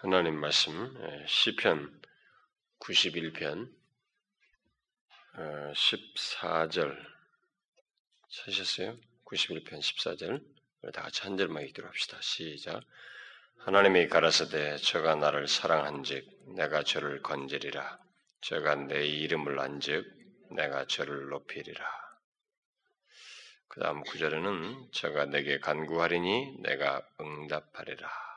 하나님 말씀 예, 시편 91편 14절. 어, 찾으셨어요? 91편 14절. 다 같이 한 절만 읽도록 합시다. 시작. 하나님이 가라사대 저가 나를 사랑한즉 내가 저를 건지리라. 저가 내 이름을 안즉 내가 저를 높이리라. 그 다음 구절에는 저가 내게 간구하리니 내가 응답하리라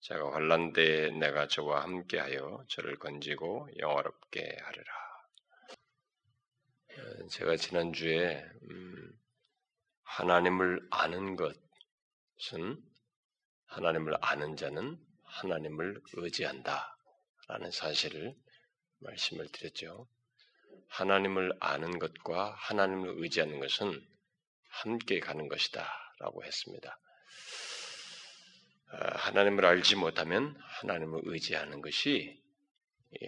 제가 환란 때에 내가 저와 함께하여 저를 건지고 영화롭게 하리라. 어, 제가 지난 주에 음, 하나님을 아는 것은 하나님을 아는 자는 하나님을 의지한다라는 사실을 말씀을 드렸죠. 하나님을 아는 것과 하나님을 의지하는 것은 함께 가는 것이다라고 했습니다. 어, 하나님을 알지 못하면 하나님을 의지하는 것이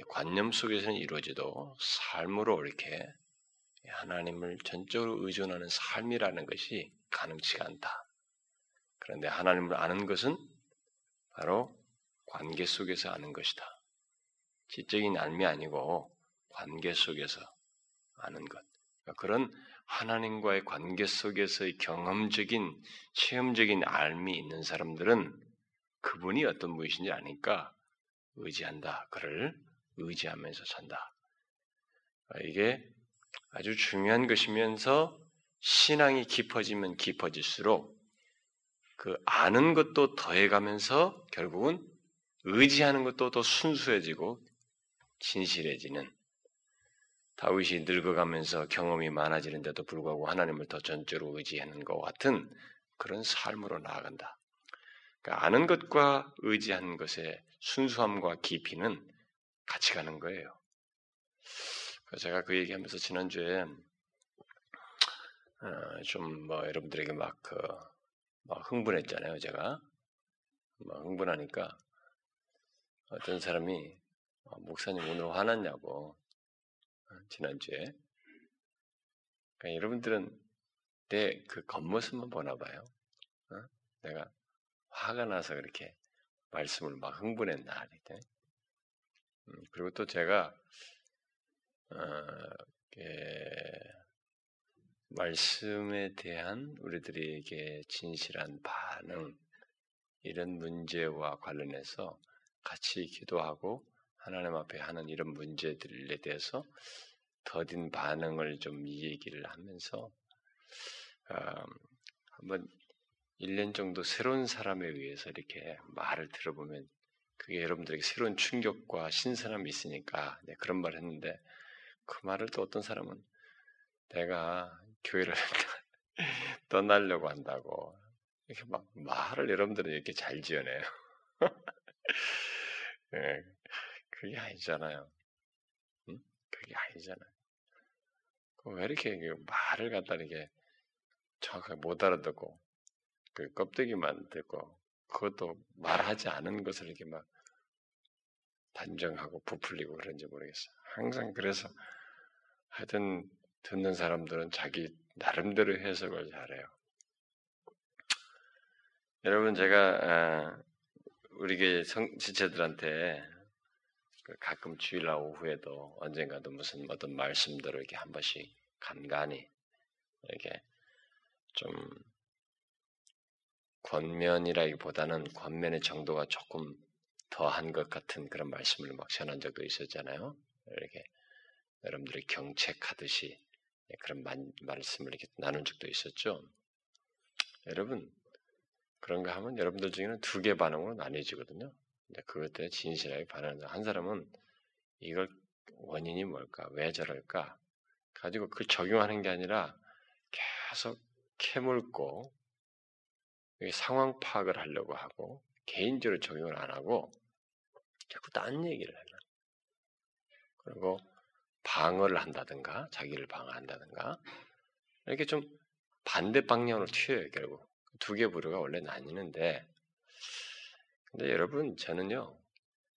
관념 속에서는 이루어져도 삶으로 이렇게 하나님을 전적으로 의존하는 삶이라는 것이 가능치가 않다. 그런데 하나님을 아는 것은 바로 관계 속에서 아는 것이다. 지적인 알미 아니고 관계 속에서 아는 것. 그러니까 그런 하나님과의 관계 속에서의 경험적인, 체험적인 알미 있는 사람들은 그분이 어떤 분이신지 아니까 의지한다. 그를 의지하면서 산다. 아, 이게 아주 중요한 것이면서 신앙이 깊어지면 깊어질수록 그 아는 것도 더해가면서 결국은 의지하는 것도 더 순수해지고 진실해지는 다윗이 늙어가면서 경험이 많아지는데도 불구하고 하나님을 더 전적으로 의지하는 것 같은 그런 삶으로 나아간다. 그러니까 아는 것과 의지하는 것의 순수함과 깊이는 같이 가는 거예요. 제가 그 얘기하면서 지난주에 어, 좀뭐 여러분들에게 막, 그, 막 흥분했잖아요, 제가. 막 흥분하니까 어떤 사람이 어, 목사님 오늘 화났냐고 어, 지난주에. 그러니까 여러분들은 내 그 겉모습만 보나 봐요. 어? 내가 화가 나서 그렇게 말씀을 막 흥분했나 하니까. 음, 그리고 또 제가 어, 말씀에 대한 우리들에게 진실한 반응 이런 문제와 관련해서 같이 기도하고 하나님 앞에 하는 이런 문제들에 대해서 더딘 반응을 좀 얘기를 하면서 어, 한번 1년 정도 새로운 사람에 의해서 이렇게 말을 들어보면 그게 여러분들에게 새로운 충격과 신선함이 있으니까 네, 그런 말을 했는데 그 말을 또 어떤 사람은 내가 교회를 떠나려고 한다고 이렇게 막 말을 여러분들은 이렇게 잘 지어내요. 네, 그게 아니잖아요. 응? 그게 아니잖아요. 왜 이렇게 말을 갖다 이렇게 정확하게 못 알아듣고 그 껍데기만 듣고 그것도 말하지 않은 것을 이렇게 막 단정하고 부풀리고 그런지 모르겠어요. 항상 그래서 하여튼 듣는 사람들은 자기 나름대로 해석을 잘해요. 여러분 제가 아, 우리 교 지체들한테 그 가끔 주일날 오후에도 언젠가도 무슨 어떤 말씀들을 이렇게 한 번씩 간간히 이렇게 좀 권면이라기보다는 권면의 정도가 조금 더한 것 같은 그런 말씀을 막 전한 적도 있었잖아요. 이렇게 여러분들이 경책하듯이 그런 만, 말씀을 이렇게 나눈 적도 있었죠. 여러분 그런가 하면 여러분들 중에는 두 개 반응으로 나뉘어지거든요. 근데 그것 때문에 진실하게 반응하는 한 사람은 이걸 원인이 뭘까, 왜 저럴까 가지고 그 적용하는 게 아니라 계속 캐물고 상황 파악을 하려고 하고 개인적으로 적용을 안 하고 자꾸 딴 얘기를 해요. 그리고 방어를 한다든가 자기를 방어한다든가 이렇게 좀 반대 방향으로 튀어요 결국. 두 개 부류가 원래 나뉘는데. 근데 여러분 저는요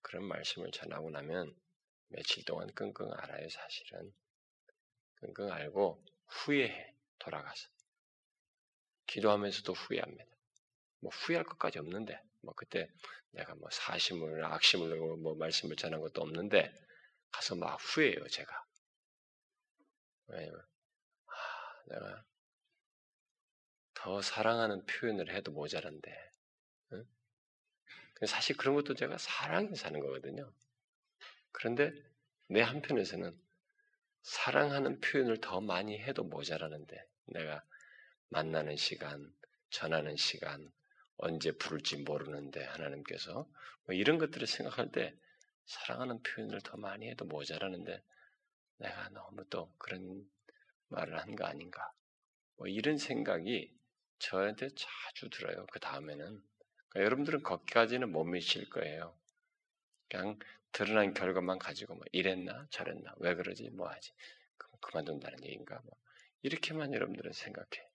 그런 말씀을 전하고 나면 며칠 동안 끙끙 알아요 사실은. 끙끙 알고 후회해 돌아가서 기도하면서도 후회합니다 뭐 후회할 것까지 없는데 뭐 그때 내가 뭐 사심을 악심을 뭐 말씀을 전한 것도 없는데 가서 막 후회해요 제가. 왜냐면 아, 내가 더 사랑하는 표현을 해도 모자란데. 응? 사실 그런 것도 제가 사랑해 사는 거거든요. 그런데 내 한편에서는 사랑하는 표현을 더 많이 해도 모자라는데 내가 만나는 시간, 전하는 시간, 언제 부를지 모르는데 하나님께서 뭐 이런 것들을 생각할 때 사랑하는 표현을 더 많이 해도 모자라는데 내가 너무 또 그런 말을 한 거 아닌가? 뭐 이런 생각이 저한테 자주 들어요. 그 다음에는 그러니까 여러분들은 거기까지는 못 미칠 거예요. 그냥 드러난 결과만 가지고 뭐 이랬나 저랬나 왜 그러지 뭐 하지 그만둔다는 얘기인가 뭐 이렇게만 여러분들은 생각해.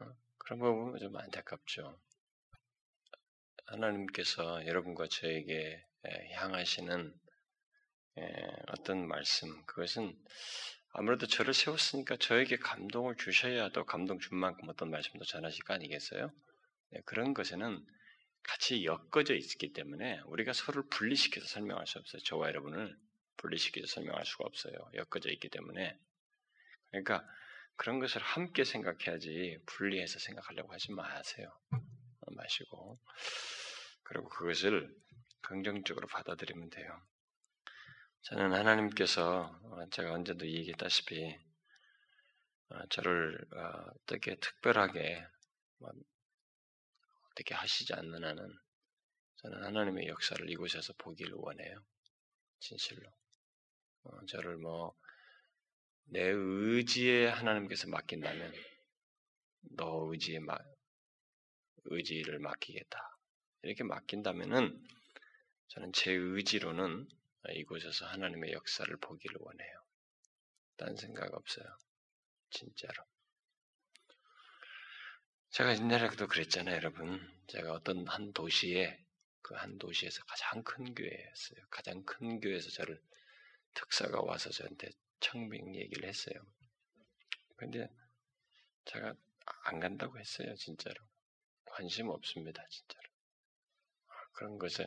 어? 그런 거 보면 좀 안타깝죠. 하나님께서 여러분과 저에게 향하시는 어떤 말씀 그것은 아무래도 저를 세웠으니까 저에게 감동을 주셔야 또 감동 준 만큼 어떤 말씀도 전하실 거 아니겠어요? 네, 그런 것에는 같이 엮어져 있기 때문에 우리가 서로를 분리시켜서 설명할 수 없어요. 저와 여러분을 분리시켜서 설명할 수가 없어요. 엮어져 있기 때문에. 그러니까 그런 것을 함께 생각해야지 분리해서 생각하려고 하지 마세요. 마시고. 그리고 그것을 긍정적으로 받아들이면 돼요. 저는 하나님께서 어, 제가 언제도 얘기했다시피 어, 저를 어, 어떻게 특별하게 뭐 어떻게 하시지 않는 한은 저는 하나님의 역사를 이곳에서 보기를 원해요. 진실로. 저를 뭐 내 의지에 하나님께서 맡긴다면 너 의지에 마, 의지를 맡기겠다. 이렇게 맡긴다면은 저는 제 의지로는 이곳에서 하나님의 역사를 보기를 원해요. 딴 생각 없어요. 진짜로. 제가 옛날에도 그랬잖아요, 여러분. 제가 어떤 한 도시에 그 한 도시에서 가장 큰 교회였어요. 가장 큰 교회에서 저를 특사가 와서 저한테 청빙 얘기를 했어요. 근데 제가 안 간다고 했어요, 진짜로. 관심 없습니다, 진짜로. 그런 것에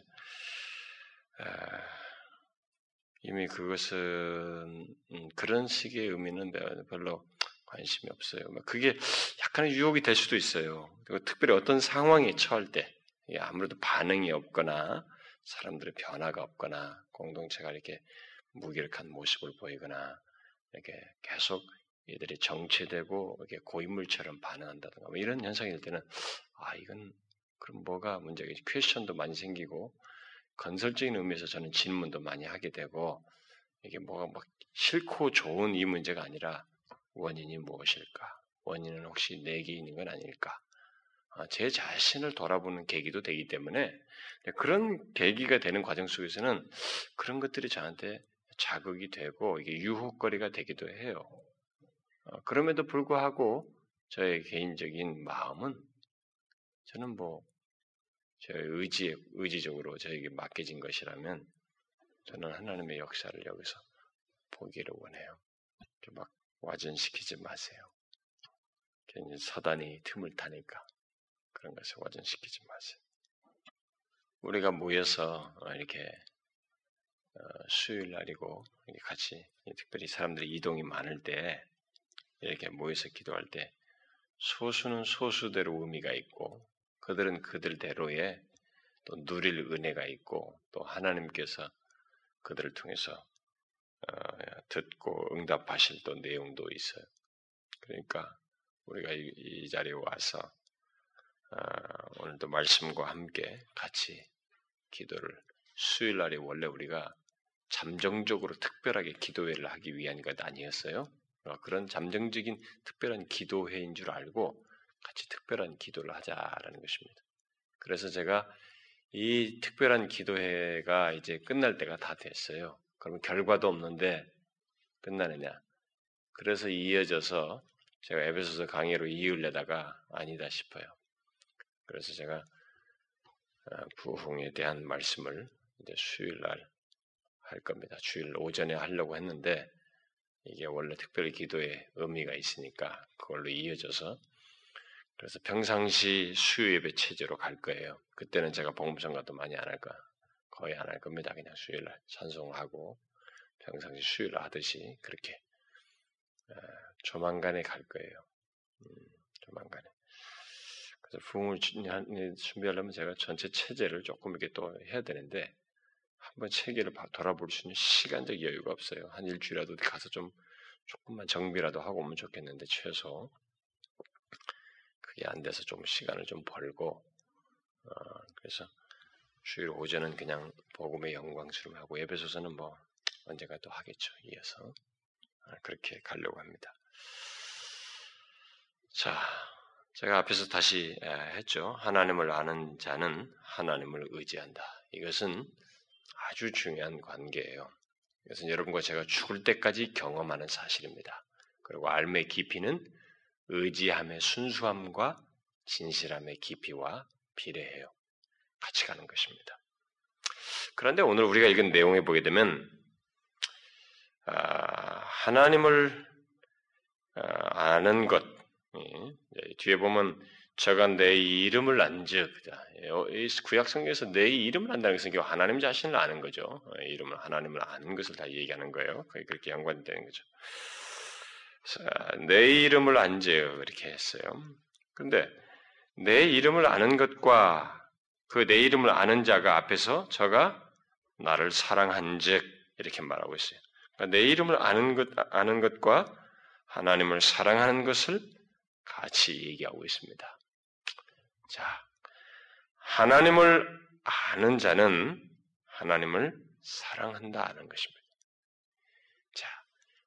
이미 그것은 음, 그런 식의 의미는 별로 관심이 없어요. 뭐 그게 약간의 유혹이 될 수도 있어요. 그리고 특별히 어떤 상황에 처할 때 아무래도 반응이 없거나 사람들의 변화가 없거나 공동체가 이렇게 무기력한 모습을 보이거나 이렇게 계속 이들이 정체되고 이렇게 고인물처럼 반응한다든가 뭐 이런 현상일 때는 아 이건 그럼 뭐가 문제겠지? 퀘션도 많이 생기고 건설적인 의미에서 저는 질문도 많이 하게 되고 이게 뭐가 막 싫고 좋은 이 문제가 아니라 원인이 무엇일까? 원인은 혹시 내게 있는 건 아닐까? 아, 제 자신을 돌아보는 계기도 되기 때문에 그런 계기가 되는 과정 속에서는 그런 것들이 저한테 자극이 되고 이게 유혹거리가 되기도 해요. 어, 그럼에도 불구하고 저의 개인적인 마음은 저는 뭐 저의 의지 의지적으로 저에게 맡겨진 것이라면 저는 하나님의 역사를 여기서 보기를 원해요. 막 와전시키지 마세요. 괜히 서단이 틈을 타니까 그런 것을 와전시키지 마세요. 우리가 모여서 이렇게 어, 수요일 날이고 같이 특별히 사람들이 이동이 많을 때 이렇게 모여서 기도할 때 소수는 소수대로 의미가 있고 그들은 그들대로의 또 누릴 은혜가 있고 또 하나님께서 그들을 통해서 어, 듣고 응답하실 또 내용도 있어요. 그러니까 우리가 이, 이 자리에 와서 어, 오늘도 말씀과 함께 같이 기도를 수요일 날에 원래 우리가 잠정적으로 특별하게 기도회를 하기 위한 것 아니었어요? 어, 그런 잠정적인 특별한 기도회인 줄 알고 같이 특별한 기도를 하자라는 것입니다. 그래서 제가 이 특별한 기도회가 이제 끝날 때가 다 됐어요. 그러면 결과도 없는데 끝나느냐? 그래서 이어져서 제가 에베소서 강의로 이으려다가 아니다 싶어요. 그래서 제가 어, 부흥에 대한 말씀을 이제 수요일 날 할 겁니다. 주일 오전에 하려고 했는데 이게 원래 특별 기도의 의미가 있으니까 그걸로 이어져서 그래서 평상시 수요 예배 체제로 갈 거예요. 그때는 제가 복음성가도 많이 안할 거야. 거의 안 할 겁니다. 그냥 수요일 날 찬송하고 평상시 수요일 하듯이 그렇게 어, 조만간에 갈 거예요. 음, 조만간에. 그래서 부흥을 준비하려면 제가 전체 체제를 조금 이렇게 또 해야 되는데 한번 체계를 돌아볼 수 있는 시간적 여유가 없어요. 한 일주일이라도 가서 좀 조금만 정비라도 하고 오면 좋겠는데 최소 그게 안 돼서 좀 시간을 좀 벌고 어, 그래서 주일 오전은 그냥 복음의 영광스러움 하고 예배소서는 뭐 언젠가 또 하겠죠. 이어서 아, 그렇게 가려고 합니다. 자, 제가 앞에서 다시 했죠. 하나님을 아는 자는 하나님을 의지한다. 이것은 아주 중요한 관계예요. 이것은 여러분과 제가 죽을 때까지 경험하는 사실입니다. 그리고 알의 깊이는 의지함의 순수함과 진실함의 깊이와 비례해요. 같이 가는 것입니다. 그런데 오늘 우리가 읽은 내용에 보게 되면 아, 하나님을 아, 아는 것 뒤에 보면 저가 내 이름을 안즉 구약 성경에서 내 이름을 안다는 것은 하나님 자신을 아는 거죠. 어, 이름을 하나님을 아는 것을 다 얘기하는 거예요. 그렇게 연관되는 거죠. 내 이름을 안즉 이렇게 했어요. 근데 내 이름을 아는 것과 그 내 이름을 아는 자가 앞에서 저가 나를 사랑한즉 이렇게 말하고 있어요. 그러니까 내 이름을 아는 것 아는 것과 하나님을 사랑하는 것을 같이 얘기하고 있습니다. 자, 하나님을 아는 자는 하나님을 사랑한다는 것입니다. 자,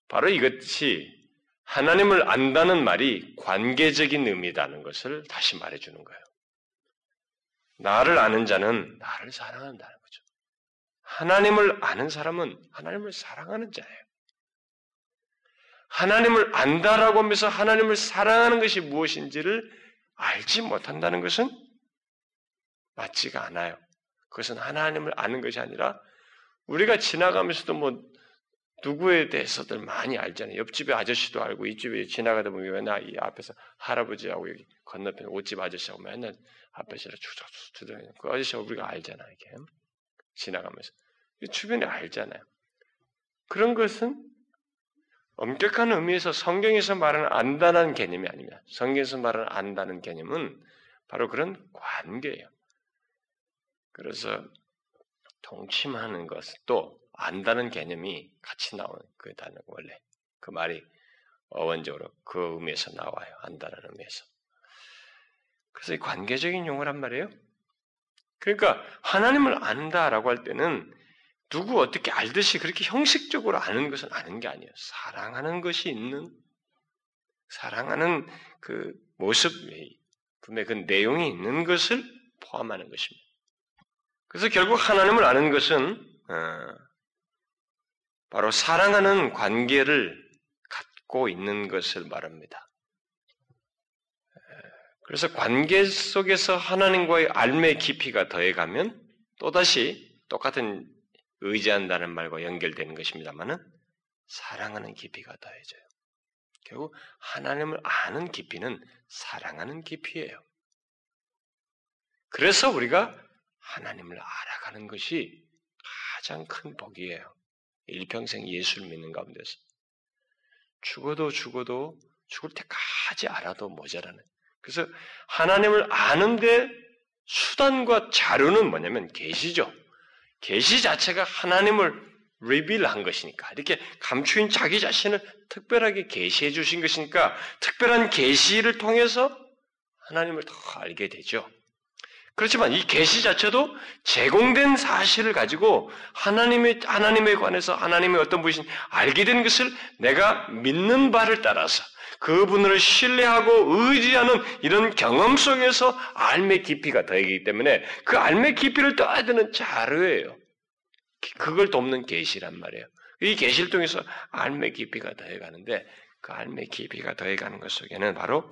바로 이것이 하나님을 안다는 말이 관계적인 의미다는 것을 다시 말해주는 거예요. 나를 아는 자는 나를 사랑한다는 거죠. 하나님을 아는 사람은 하나님을 사랑하는 자예요. 하나님을 안다라고 하면서 하나님을 사랑하는 것이 무엇인지를 알지 못한다는 것은 맞지가 않아요. 그것은 하나님을 아는 것이 아니라 우리가 지나가면서도 뭐 누구에 대해서들 많이 알잖아요. 옆집에 아저씨도 알고 이집에 지나가다 보면 맨날 이 앞에서 할아버지하고 여기 건너편 옷집 아저씨하고 맨날 앞에서 추적추적 그 아저씨하고 우리가 알잖아요. 이게 지나가면서 주변에 알잖아요. 그런 것은 엄격한 의미에서 성경에서 말하는 안다는 개념이 아닙니다. 성경에서 말하는 안다는 개념은 바로 그런 관계예요. 그래서 동침하는 것도 안다는 개념이 같이 나오는 그 단어 원래 그 말이 어원적으로 그 의미에서 나와요. 안다는 의미에서. 그래서 이 관계적인 용어란 말이에요. 그러니까 하나님을 안다라고 할 때는 누구 어떻게 알듯이 그렇게 형식적으로 아는 것은 아는 게 아니에요. 사랑하는 것이 있는 사랑하는 그 모습 분명 그 내용이 있는 것을 포함하는 것입니다. 그래서 결국 하나님을 아는 것은 어, 바로 사랑하는 관계를 갖고 있는 것을 말합니다. 그래서 관계 속에서 하나님과의 알매 깊이가 더해가면 또다시 똑같은 의지한다는 말과 연결되는 것입니다만은 사랑하는 깊이가 더해져요. 결국 하나님을 아는 깊이는 사랑하는 깊이예요. 그래서 우리가 하나님을 알아가는 것이 가장 큰 복이에요. 일평생 예수를 믿는 가운데서. 죽어도 죽어도 죽을 때까지 알아도 모자라는. 그래서 하나님을 아는데 수단과 자료는 뭐냐면 계시죠. 계시 자체가 하나님을 리빌한 것이니까 이렇게 감추인 자기 자신을 특별하게 계시해 주신 것이니까 특별한 계시를 통해서 하나님을 더 알게 되죠. 그렇지만 이 계시 자체도 제공된 사실을 가지고 하나님의 하나님에 관해서 하나님의 어떤 분이신 알게 된 것을 내가 믿는 바를 따라서 그분을 신뢰하고 의지하는 이런 경험 속에서 알매 깊이가 더하기 때문에 그 알매 깊이를 떠야 되는 자료예요. 그걸 돕는 계시란 말이에요. 이 계시를 통해서 알매 깊이가 더해가는데 그 알매 깊이가 더해가는 것 속에는 바로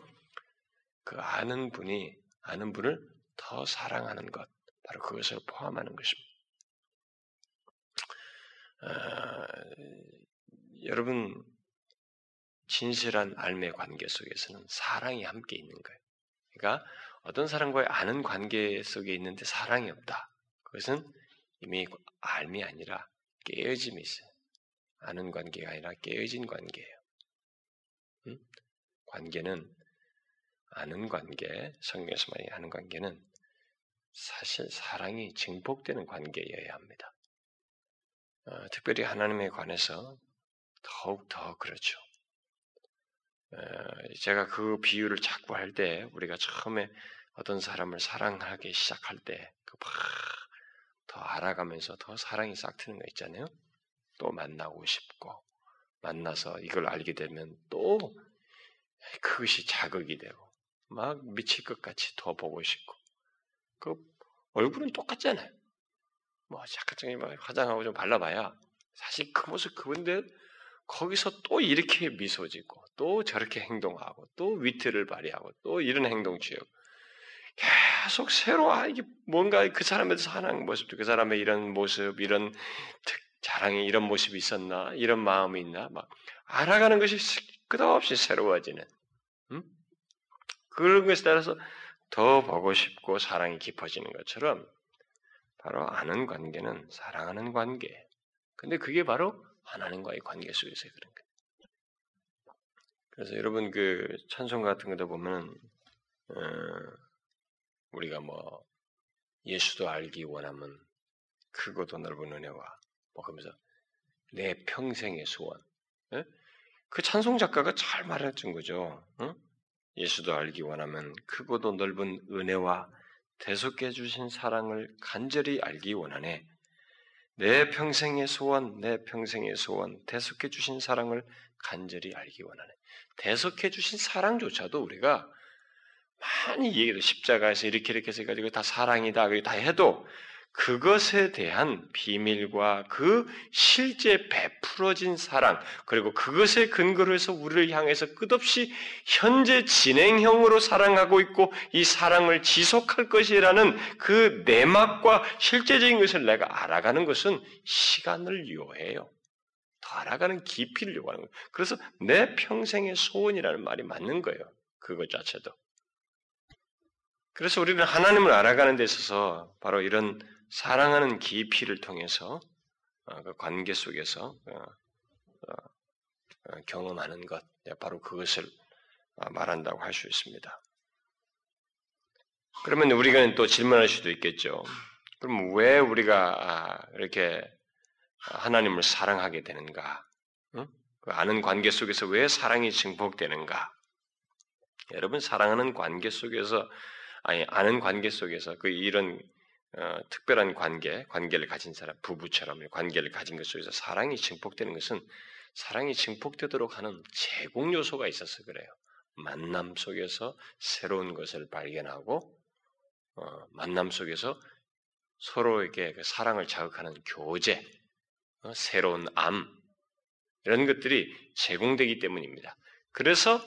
그 아는 분이 아는 분을 더 사랑하는 것 바로 그것을 포함하는 것입니다. 어, 여러분 진실한 알매 관계 속에서는 사랑이 함께 있는 거예요. 그러니까 어떤 사람과의 아는 관계 속에 있는데 사랑이 없다. 그것은 이미 알미 아니라 깨어짐이 있어요. 아는 관계가 아니라 깨어진 관계예요. 음? 관계는 아는 관계, 성경에서 많이 하는 관계는 사실 사랑이 증폭되는 관계여야 합니다. 어, 특별히 하나님에 관해서 더욱 더 그렇죠. 어, 제가 그 비유를 자꾸 할 때 우리가 처음에 어떤 사람을 사랑하기 시작할 때그막더 알아가면서 더 사랑이 싹 트는 거 있잖아요. 또 만나고 싶고 만나서 이걸 알게 되면 또 그것이 자극이 되고 막 미칠 것 같이 더 보고 싶고 그 얼굴은 똑같잖아요. 뭐막 화장하고 좀 발라봐야 사실 그 모습 그분들 거기서 또 이렇게 미소 짓고 또 저렇게 행동하고 또 위트를 발휘하고 또 이런 행동 취하고 계속 새로 아 이게 뭔가 그 사람에 대해서 하는 모습도 그 사람의 이런 모습 이런 자랑이 이런 모습이 있었나 이런 마음이 있나 막 알아가는 것이 끝없이 새로워지는 음? 그런 것에 따라서 더 보고 싶고 사랑이 깊어지는 것처럼 바로 아는 관계는 사랑하는 관계. 근데 그게 바로 하나님과의 관계 속에서 그런 거예요. 그래서 여러분 그 찬송 같은 거다 보면 어, 우리가 뭐 예수도 알기 원하면 크고도 넓은 은혜와 뭐 그러면서 내 평생의 소원. 에? 예? 그 찬송 작가가 잘 말해준 거죠. 응? 예수도 알기 원하면 크고도 넓은 은혜와 대속해 주신 사랑을 간절히 알기 원하네. 내 평생의 소원, 내 평생의 소원, 대속해 주신 사랑을 간절히 알기 원하네. 대속해 주신 사랑조차도 우리가 많이 얘기를 십자가에서 이렇게 이렇게 해서 가지고 다 사랑이다, 다 해도 그것에 대한 비밀과 그 실제 베풀어진 사랑, 그리고 그것에 근거로 해서 우리를 향해서 끝없이 현재 진행형으로 사랑하고 있고 이 사랑을 지속할 것이라는 그 내막과 실제적인 것을 내가 알아가는 것은 시간을 요해요. 더 알아가는 깊이를 요구하는 거예요. 그래서 내 평생의 소원이라는 말이 맞는 거예요. 그것 자체도. 그래서 우리는 하나님을 알아가는 데 있어서 바로 이런 사랑하는 깊이를 통해서 어, 그 관계 속에서 어, 어, 경험하는 것, 네, 바로 그것을 말한다고 할 수 있습니다. 그러면 우리가 또 질문할 수도 있겠죠. 그럼 왜 우리가 아, 이렇게 하나님을 사랑하게 되는가? 그 아는 관계 속에서 왜 사랑이 증폭되는가? 여러분 사랑하는 관계 속에서 아니 아는 관계 속에서 그 이런 어, 특별한 관계, 관계를 가진 사람, 부부처럼 관계를 가진 것 속에서 사랑이 증폭되는 것은 사랑이 증폭되도록 하는 제공 요소가 있어서 그래요. 만남 속에서 새로운 것을 발견하고 어, 만남 속에서 서로에게 그 사랑을 자극하는 교제, 어, 새로운 암 이런 것들이 제공되기 때문입니다. 그래서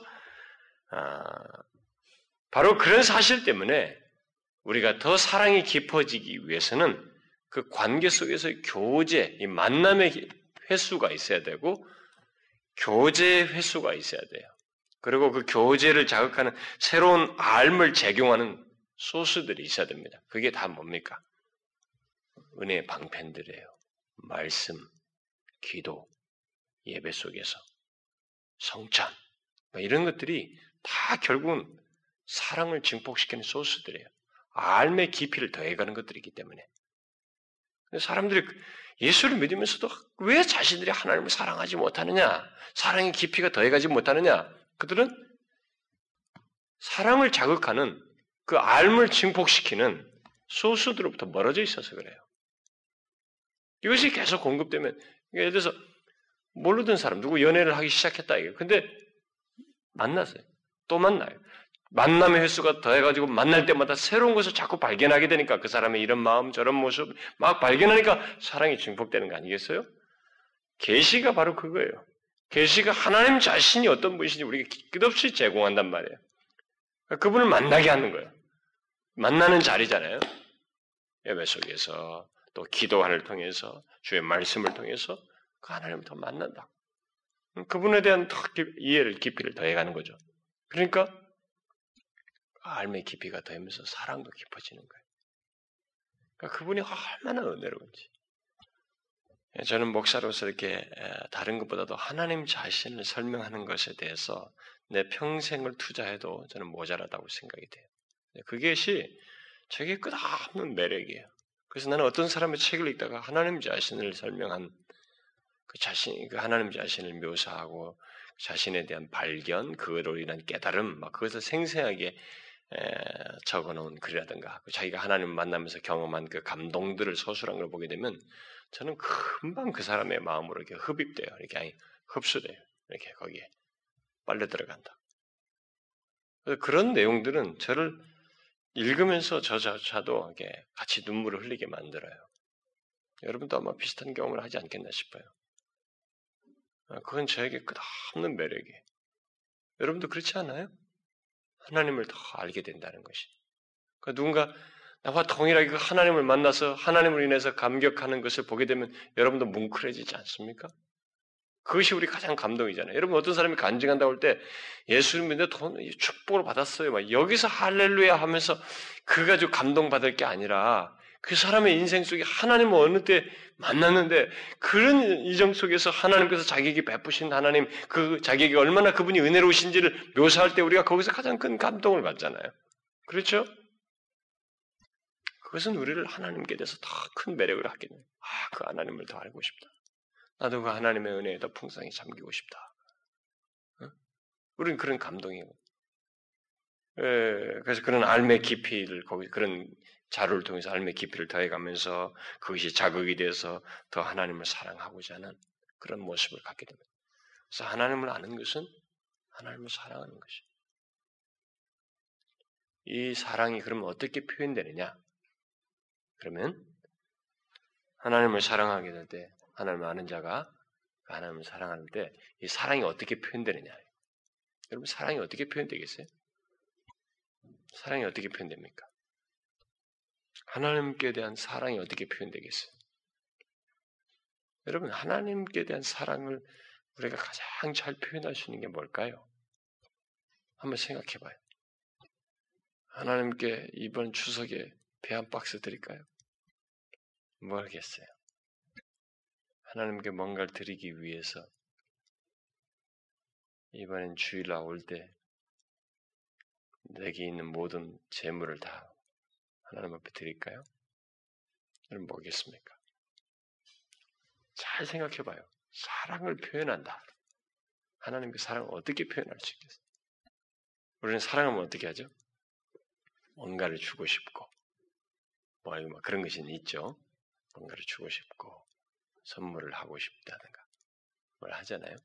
아, 바로 그런 사실 때문에 우리가 더 사랑이 깊어지기 위해서는 그 관계 속에서 교제, 이 만남의 횟수가 있어야 되고 교제의 횟수가 있어야 돼요. 그리고 그 교제를 자극하는 새로운 알을 제공하는 소스들이 있어야 됩니다. 그게 다 뭡니까? 은혜의 방편들이에요. 말씀, 기도, 예배 속에서 성찬 뭐 이런 것들이 다 결국은 사랑을 증폭시키는 소스들이에요. 알의 깊이를 더해가는 것들이기 때문에. 사람들이 예수를 믿으면서도 왜 자신들이 하나님을 사랑하지 못하느냐? 사랑의 깊이가 더해가지 못하느냐? 그들은 사랑을 자극하는 그 알을 증폭시키는 소수들로부터 멀어져 있어서 그래요. 이것이 계속 공급되면, 그러니까 예를 들어서, 모르던 사람, 누구 연애를 하기 시작했다, 이게. 근데, 만났어요. 또 만나요. 만남의 횟수가 더해가지고 만날 때마다 새로운 것을 자꾸 발견하게 되니까 그 사람의 이런 마음 저런 모습 막 발견하니까 사랑이 증폭되는 거 아니겠어요? 계시가 바로 그거예요. 계시가 하나님 자신이 어떤 분이신지 우리가 끝없이 제공한단 말이에요. 그분을 만나게 하는 거예요. 만나는 자리잖아요. 예배 속에서 또 기도하를 통해서 주의 말씀을 통해서 그 하나님을 더 만난다. 그분에 대한 더 이해를 깊이를 더해가는 거죠. 그러니까 알의 깊이가 더하면서 사랑도 깊어지는 거예요. 그러니까 그분이 얼마나 은혜로운지. 예, 저는 목사로서 이렇게 다른 것보다도 하나님 자신을 설명하는 것에 대해서 내 평생을 투자해도 저는 모자라다고 생각이 돼요. 그것이 저게 끝없는 매력이에요. 그래서 나는 어떤 사람의 책을 읽다가 하나님 자신을 설명한 그 자신, 그 하나님 자신을 묘사하고 자신에 대한 발견, 그로 인한 깨달음, 막 그것을 생생하게 적어놓은 글이라든가 자기가 하나님을 만나면서 경험한 그 감동들을 서술한 걸 보게 되면 저는 금방 그 사람의 마음으로 이렇게 흡입돼요. 이렇게 아니 흡수돼요. 이렇게 거기에 빨려 들어간다. 그런 내용들은 저를 읽으면서 저자도 같이 눈물을 흘리게 만들어요. 여러분도 아마 비슷한 경험을 하지 않겠나 싶어요. 아, 그건 저에게 끝없는 매력이에요. 여러분도 그렇지 않아요? 하나님을 더 알게 된다는 것이. 그러니까 누군가 나와 동일하게 그 하나님을 만나서 하나님을 인해서 감격하는 것을 보게 되면 여러분도 뭉클해지지 않습니까? 그것이 우리 가장 감동이잖아요. 여러분 어떤 사람이 간증한다고 할 때 예수님 믿는 돈 축복을 받았어요. 막 여기서 할렐루야 하면서 그 가지고 감동받을 게 아니라 그 사람의 인생 속에 하나님을 어느 때 만났는데 그런 이정 속에서 하나님께서 자기에게 베푸신 하나님 그 자기에게 얼마나 그분이 은혜로우신지를 묘사할 때 우리가 거기서 가장 큰 감동을 받잖아요. 그렇죠? 그것은 우리를 하나님께 대해서 더 큰 매력을 갖게 돼요. 아, 그 하나님을 더 알고 싶다. 나도 그 하나님의 은혜에 더 풍성히 잠기고 싶다. 어? 우리는 그런 감동이에요. 예, 그래서 그런 알의 깊이를 거기 그런 자료를 통해서 알의 깊이를 더해가면서 그것이 자극이 돼서 더 하나님을 사랑하고자 하는 그런 모습을 갖게 됩니다. 그래서 하나님을 아는 것은 하나님을 사랑하는 것이. 이 사랑이 그러면 어떻게 표현되느냐? 그러면 하나님을 사랑하게 될 때, 하나님을 아는 자가 하나님을 사랑하는 때, 이 사랑이 어떻게 표현되느냐? 여러분, 사랑이 어떻게 표현되겠어요? 사랑이 어떻게 표현됩니까? 하나님께 대한 사랑이 어떻게 표현되겠어요? 여러분, 하나님께 대한 사랑을 우리가 가장 잘 표현할 수 있는 게 뭘까요? 한번 생각해 봐요. 하나님께 이번 추석에 배 한 박스 드릴까요? 모르겠어요. 하나님께 뭔가를 드리기 위해서 이번엔 주일 나올 때 내게 있는 모든 재물을 다 하나님 앞에 드릴까요? 그럼 뭐겠습니까? 잘 생각해 봐요. 사랑을 표현한다. 하나님께 사랑을 어떻게 표현할 수 있겠어요? 우리는 사랑하면 어떻게 하죠? 뭔가를 주고 싶고, 뭐, 뭐 그런 것이 있죠. 뭔가를 주고 싶고, 선물을 하고 싶다든가, 뭘 하잖아요.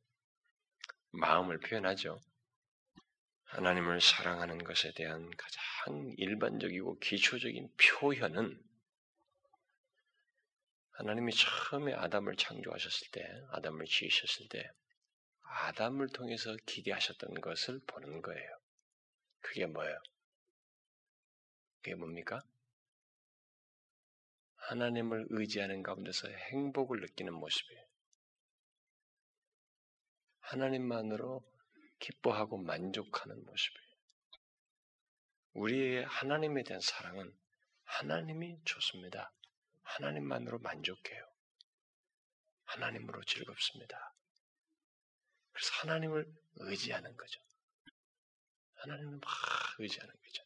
마음을 표현하죠. 하나님을 사랑하는 것에 대한 가장 일반적이고 기초적인 표현은 하나님이 처음에 아담을 창조하셨을 때, 아담을 지으셨을 때, 아담을 통해서 기대하셨던 것을 보는 거예요. 그게 뭐예요? 그게 뭡니까? 하나님을 의지하는 가운데서 행복을 느끼는 모습이에요. 하나님만으로 기뻐하고 만족하는 모습이에요. 우리의 하나님에 대한 사랑은 하나님이 좋습니다. 하나님만으로 만족해요. 하나님으로 즐겁습니다. 그래서 하나님을 의지하는 거죠. 하나님을 막 의지하는 거죠.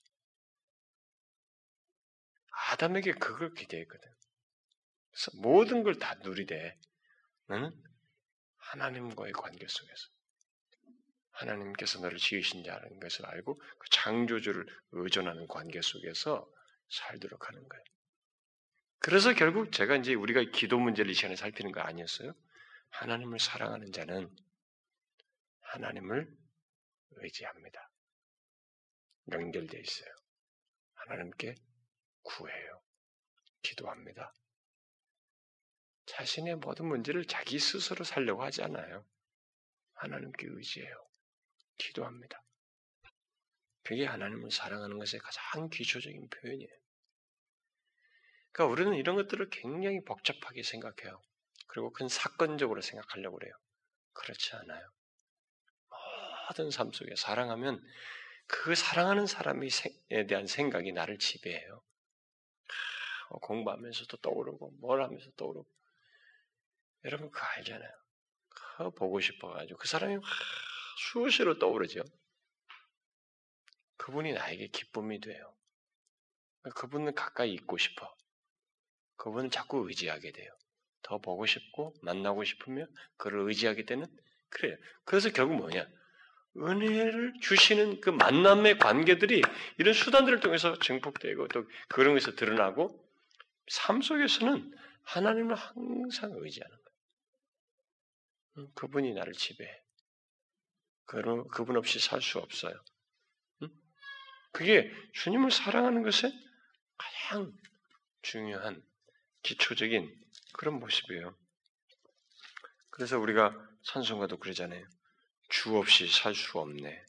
아담에게 그걸 기대했거든. 그래서 모든 걸 다 누리되 너는 하나님과의 관계 속에서 하나님께서 너를 지으신다는 것을 알고 그 창조주를 의존하는 관계 속에서 살도록 하는 거예요. 그래서 결국 제가 이제 우리가 기도 문제를 이 시간에 살피는 거 아니었어요? 하나님을 사랑하는 자는 하나님을 의지합니다. 연결되어 있어요. 하나님께 구해요. 기도합니다. 자신의 모든 문제를 자기 스스로 살려고 하지 않아요. 하나님께 의지해요. 기도합니다. 그게 하나님을 사랑하는 것의 가장 기초적인 표현이에요. 그러니까 우리는 이런 것들을 굉장히 복잡하게 생각해요. 그리고 큰 사건적으로 생각하려고 그래요. 그렇지 않아요. 모든 삶 속에 사랑하면 그 사랑하는 사람에 대한 생각이 나를 지배해요. 어, 공부하면서도 떠오르고 뭘 하면서 떠오르고 여러분 그거 알잖아요. 그거 보고 싶어가지고 그 사람이 수시로 떠오르죠. 그분이 나에게 기쁨이 돼요. 그분은 가까이 있고 싶어. 그분을 자꾸 의지하게 돼요. 더 보고 싶고 만나고 싶으면 그를 의지하게 되는 그래요. 그래서 결국 뭐냐? 은혜를 주시는 그 만남의 관계들이 이런 수단들을 통해서 증폭되고 또 그런 것에서 드러나고 삶 속에서는 하나님을 항상 의지하는 거예요. 그분이 나를 지배해. 그분 없이 살 수 없어요. 그게 주님을 사랑하는 것에 가장 중요한 기초적인 그런 모습이에요. 그래서 우리가 찬송가도 그러잖아요. 주 없이 살 수 없네.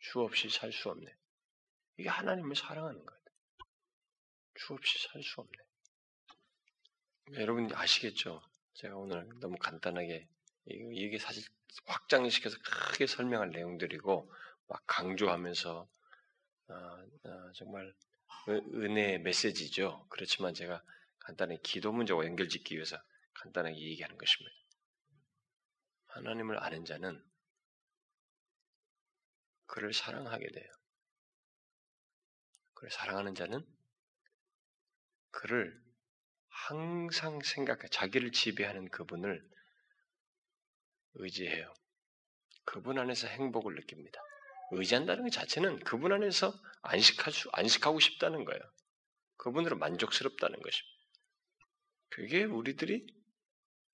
주 없이 살 수 없네. 이게 하나님을 사랑하는 거예요. 주 없이 살 수 없네. 여러분 아시겠죠? 제가 오늘 너무 간단하게 이게 사실 확장시켜서 크게 설명할 내용들이고 막 강조하면서 어, 어, 정말 은혜의 메시지죠. 그렇지만 제가 간단히 기도 문제와 연결짓기 위해서 간단하게 얘기하는 것입니다. 하나님을 아는 자는 그를 사랑하게 돼요. 그를 사랑하는 자는 그를 항상 생각해 자기를 지배하는 그분을 의지해요. 그분 안에서 행복을 느낍니다. 의지한다는 것 자체는 그분 안에서 안식할 수, 안식하고 싶다는 거예요. 그분으로 만족스럽다는 것입니다. 그게 우리들이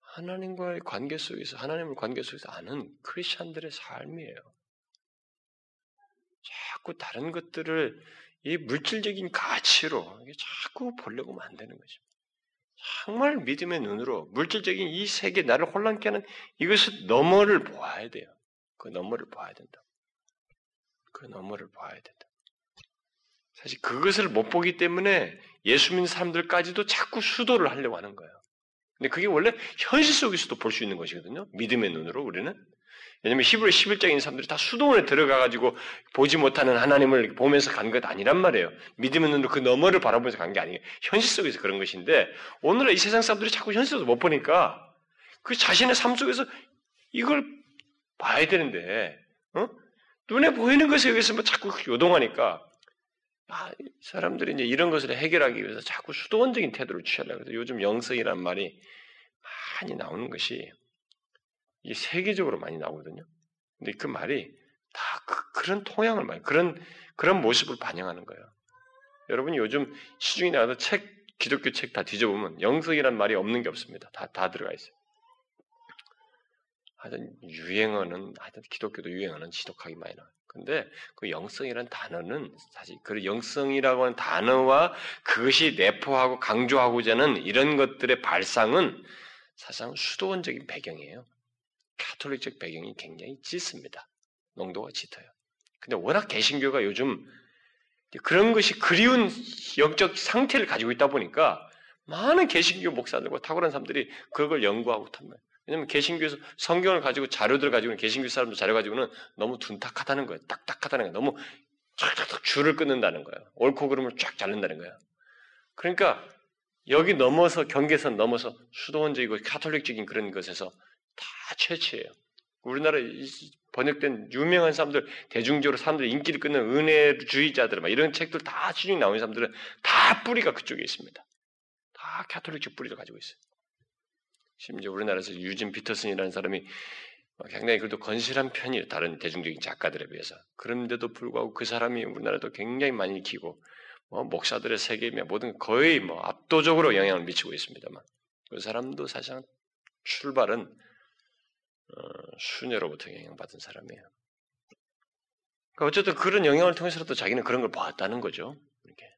하나님과의 관계 속에서, 하나님을 관계 속에서 아는 크리스천들의 삶이에요. 자꾸 다른 것들을 이 물질적인 가치로 자꾸 보려고 만드는 거죠. 정말 믿음의 눈으로 물질적인 이 세계 나를 혼란케 하는 이것을 너머를 보아야 돼요. 그 너머를 봐야 된다. 그 너머를 봐야 된다. 사실 그것을 못 보기 때문에 예수 믿는 사람들까지도 자꾸 수도를 하려고 하는 거예요. 근데 그게 원래 현실 속에서도 볼 수 있는 것이거든요. 믿음의 눈으로 우리는. 왜냐면 히브리 11장에 있는 사람들이 다 수도원에 들어가가지고 보지 못하는 하나님을 보면서 간 것 아니란 말이에요. 믿음의 눈으로 그 너머를 바라보면서 간 게 아니에요. 현실 속에서 그런 것인데, 오늘은 이 세상 사람들이 자꾸 현실 속에서 못 보니까, 그 자신의 삶 속에서 이걸 봐야 되는데, 어? 눈에 보이는 것에 의해서 뭐 자꾸 요동하니까, 아, 사람들이 이제 이런 것을 해결하기 위해서 자꾸 수도원적인 태도를 취하려고 해서 요즘 영성이란 말이 많이 나오는 것이 이 세계적으로 많이 나오거든요. 근데 그 말이 다 그, 런 통향을 말, 그런 그런 모습을 반영하는 거예요. 여러분이 요즘 시중에 나가서 책 기독교 책 다 뒤져보면 영성이란 말이 없는 게 없습니다. 다 다 들어가 있어요. 하여튼 유행어는 하여튼 기독교도 유행어는 지독하게 많이 나와요. 근데 그 영성이라는 단어는 사실 그 영성이라고 하는 단어와 그것이 내포하고 강조하고자 하는 이런 것들의 발상은 사실상 수도원적인 배경이에요. 카톨릭적 배경이 굉장히 짙습니다. 농도가 짙어요. 근데 워낙 개신교가 요즘 그런 것이 그리운 영적 상태를 가지고 있다 보니까 많은 개신교 목사들과 탁월한 사람들이 그걸 연구하고 탄 거예요. 왜냐하면 개신교에서 성경을 가지고 자료들 가지고는 개신교 사람들 자료 가지고는 너무 둔탁하다는 거예요. 딱딱하다는 거예요. 너무 쫙쫙 줄을 끊는다는 거예요. 옳고 그름을 쫙 자른다는 거예요. 그러니까 여기 넘어서 경계선 넘어서 수도원적이고 카톨릭적인 그런 것에서 다 최치예요. 우리나라 번역된 유명한 사람들, 대중적으로 사람들이 인기를 끊는 은혜주의자들, 막 이런 책들 다 시중에 나오는 사람들은 다 뿌리가 그쪽에 있습니다. 다 카톨릭적 뿌리를 가지고 있어요. 심지어 우리나라에서 유진 피터슨이라는 사람이 굉장히 그래도 건실한 편이에요. 다른 대중적인 작가들에 비해서. 그런데도 불구하고 그 사람이 우리나라도 굉장히 많이 익히고 뭐 목사들의 세계며 모든 거의 뭐 압도적으로 영향을 미치고 있습니다만 그 사람도 사실상 출발은 어, 수녀로부터 영향받은 사람이에요. 그러니까 어쨌든 그런 영향을 통해서라도 자기는 그런 걸 보았다는 거죠. 이렇게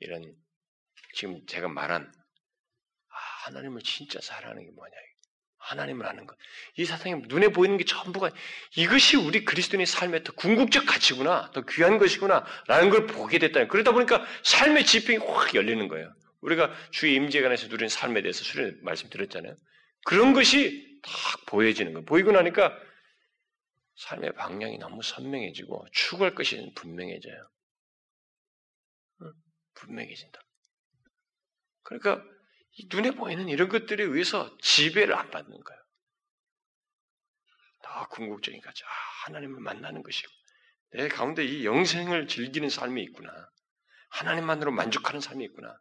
이런 지금 제가 말한 하나님을 진짜 사랑하는 게 뭐냐. 하나님을 아는 것. 이 세상에 눈에 보이는 게 전부가 이것이 우리 그리스도인의 삶의 더 궁극적 가치구나, 더 귀한 것이구나, 라는 걸 보게 됐다. 그러다 보니까 삶의 지평이 확 열리는 거예요. 우리가 주의 임재관에서 누리는 삶에 대해서 수련 말씀드렸잖아요. 그런 것이 딱 보여지는 거예요. 보이고 나니까 삶의 방향이 너무 선명해지고 추구할 것이 분명해져요. 분명해진다. 그러니까 눈에 보이는 이런 것들에 의해서 지배를 안 받는 거예요. 더 궁극적인 가치. 아, 하나님을 만나는 것이고 내 가운데 이 영생을 즐기는 삶이 있구나. 하나님만으로 만족하는 삶이 있구나.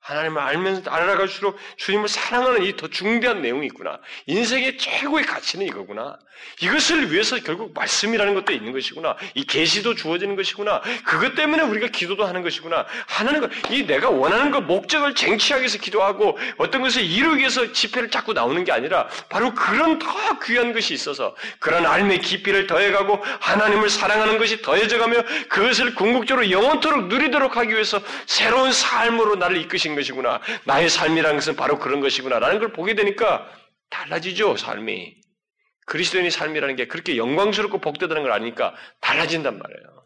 하나님을 알면서 알아갈수록 주님을 사랑하는 이 더 중대한 내용이 있구나. 인생의 최고의 가치는 이거구나. 이것을 위해서 결국 말씀이라는 것도 있는 것이구나. 이 계시도 주어지는 것이구나. 그것 때문에 우리가 기도도 하는 것이구나. 하나는 이 내가 원하는 것 목적을 쟁취하기 위해서 기도하고 어떤 것을 이루기 위해서 집회를 자꾸 나오는 게 아니라 바로 그런 더 귀한 것이 있어서 그런 삶의 깊이를 더해가고 하나님을 사랑하는 것이 더해져가며 그것을 궁극적으로 영원토록 누리도록 하기 위해서 새로운 삶으로 나를 나를 이끄신 것이구나. 나의 삶이라는 것은 바로 그런 것이구나. 라는 걸 보게 되니까 달라지죠, 삶이. 그리스도인의 삶이라는 게 그렇게 영광스럽고 복되다는 걸 아니까 달라진단 말이에요.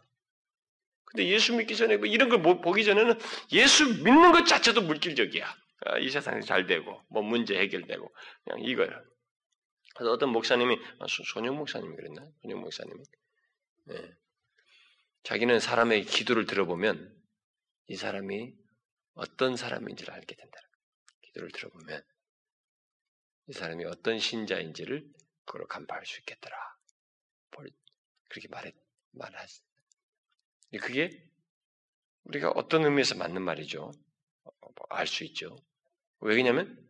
근데 예수 믿기 전에 뭐 이런 걸 보기 전에는 예수 믿는 것 자체도 물질적이야. 아, 이 세상이 잘 되고, 뭐 문제 해결되고, 그냥 이거야. 그래서 어떤 목사님이, 아, 손영 목사님이 그랬나? 손영 목사님이. 네. 자기는 사람의 기도를 들어보면 이 사람이 어떤 사람인지를 알게 된다. 기도를 들어보면 이 사람이 어떤 신자인지를 그걸 간파할 수 있겠더라. 그렇게 말해 말하지. 그게 우리가 어떤 의미에서 맞는 말이죠. 어, 뭐 알수 있죠. 왜냐면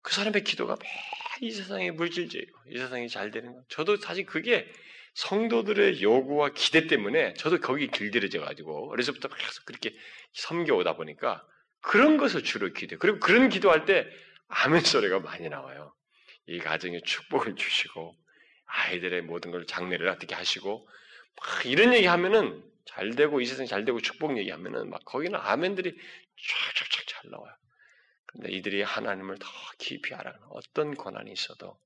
그 사람의 기도가 매일 이 세상에 물질적이고 이 세상이 잘 되는 거. 저도 사실 그게 성도들의 요구와 기대 때문에 저도 거기 길들여져 가지고 어려서부터 계속 그렇게 섬겨오다 보니까 그런 것을 주로 기도해요. 그리고 그런 기도할 때 아멘 소리가 많이 나와요. 이 가정에 축복을 주시고 아이들의 모든 걸 장례를 어떻게 하시고 막 이런 얘기 하면은 잘 되고 이 세상 잘 되고 축복 얘기 하면은 막 거기는 아멘들이 쫙쫙쫙 잘 나와요. 근데 이들이 하나님을 더 깊이 알아가는 어떤 고난이 있어도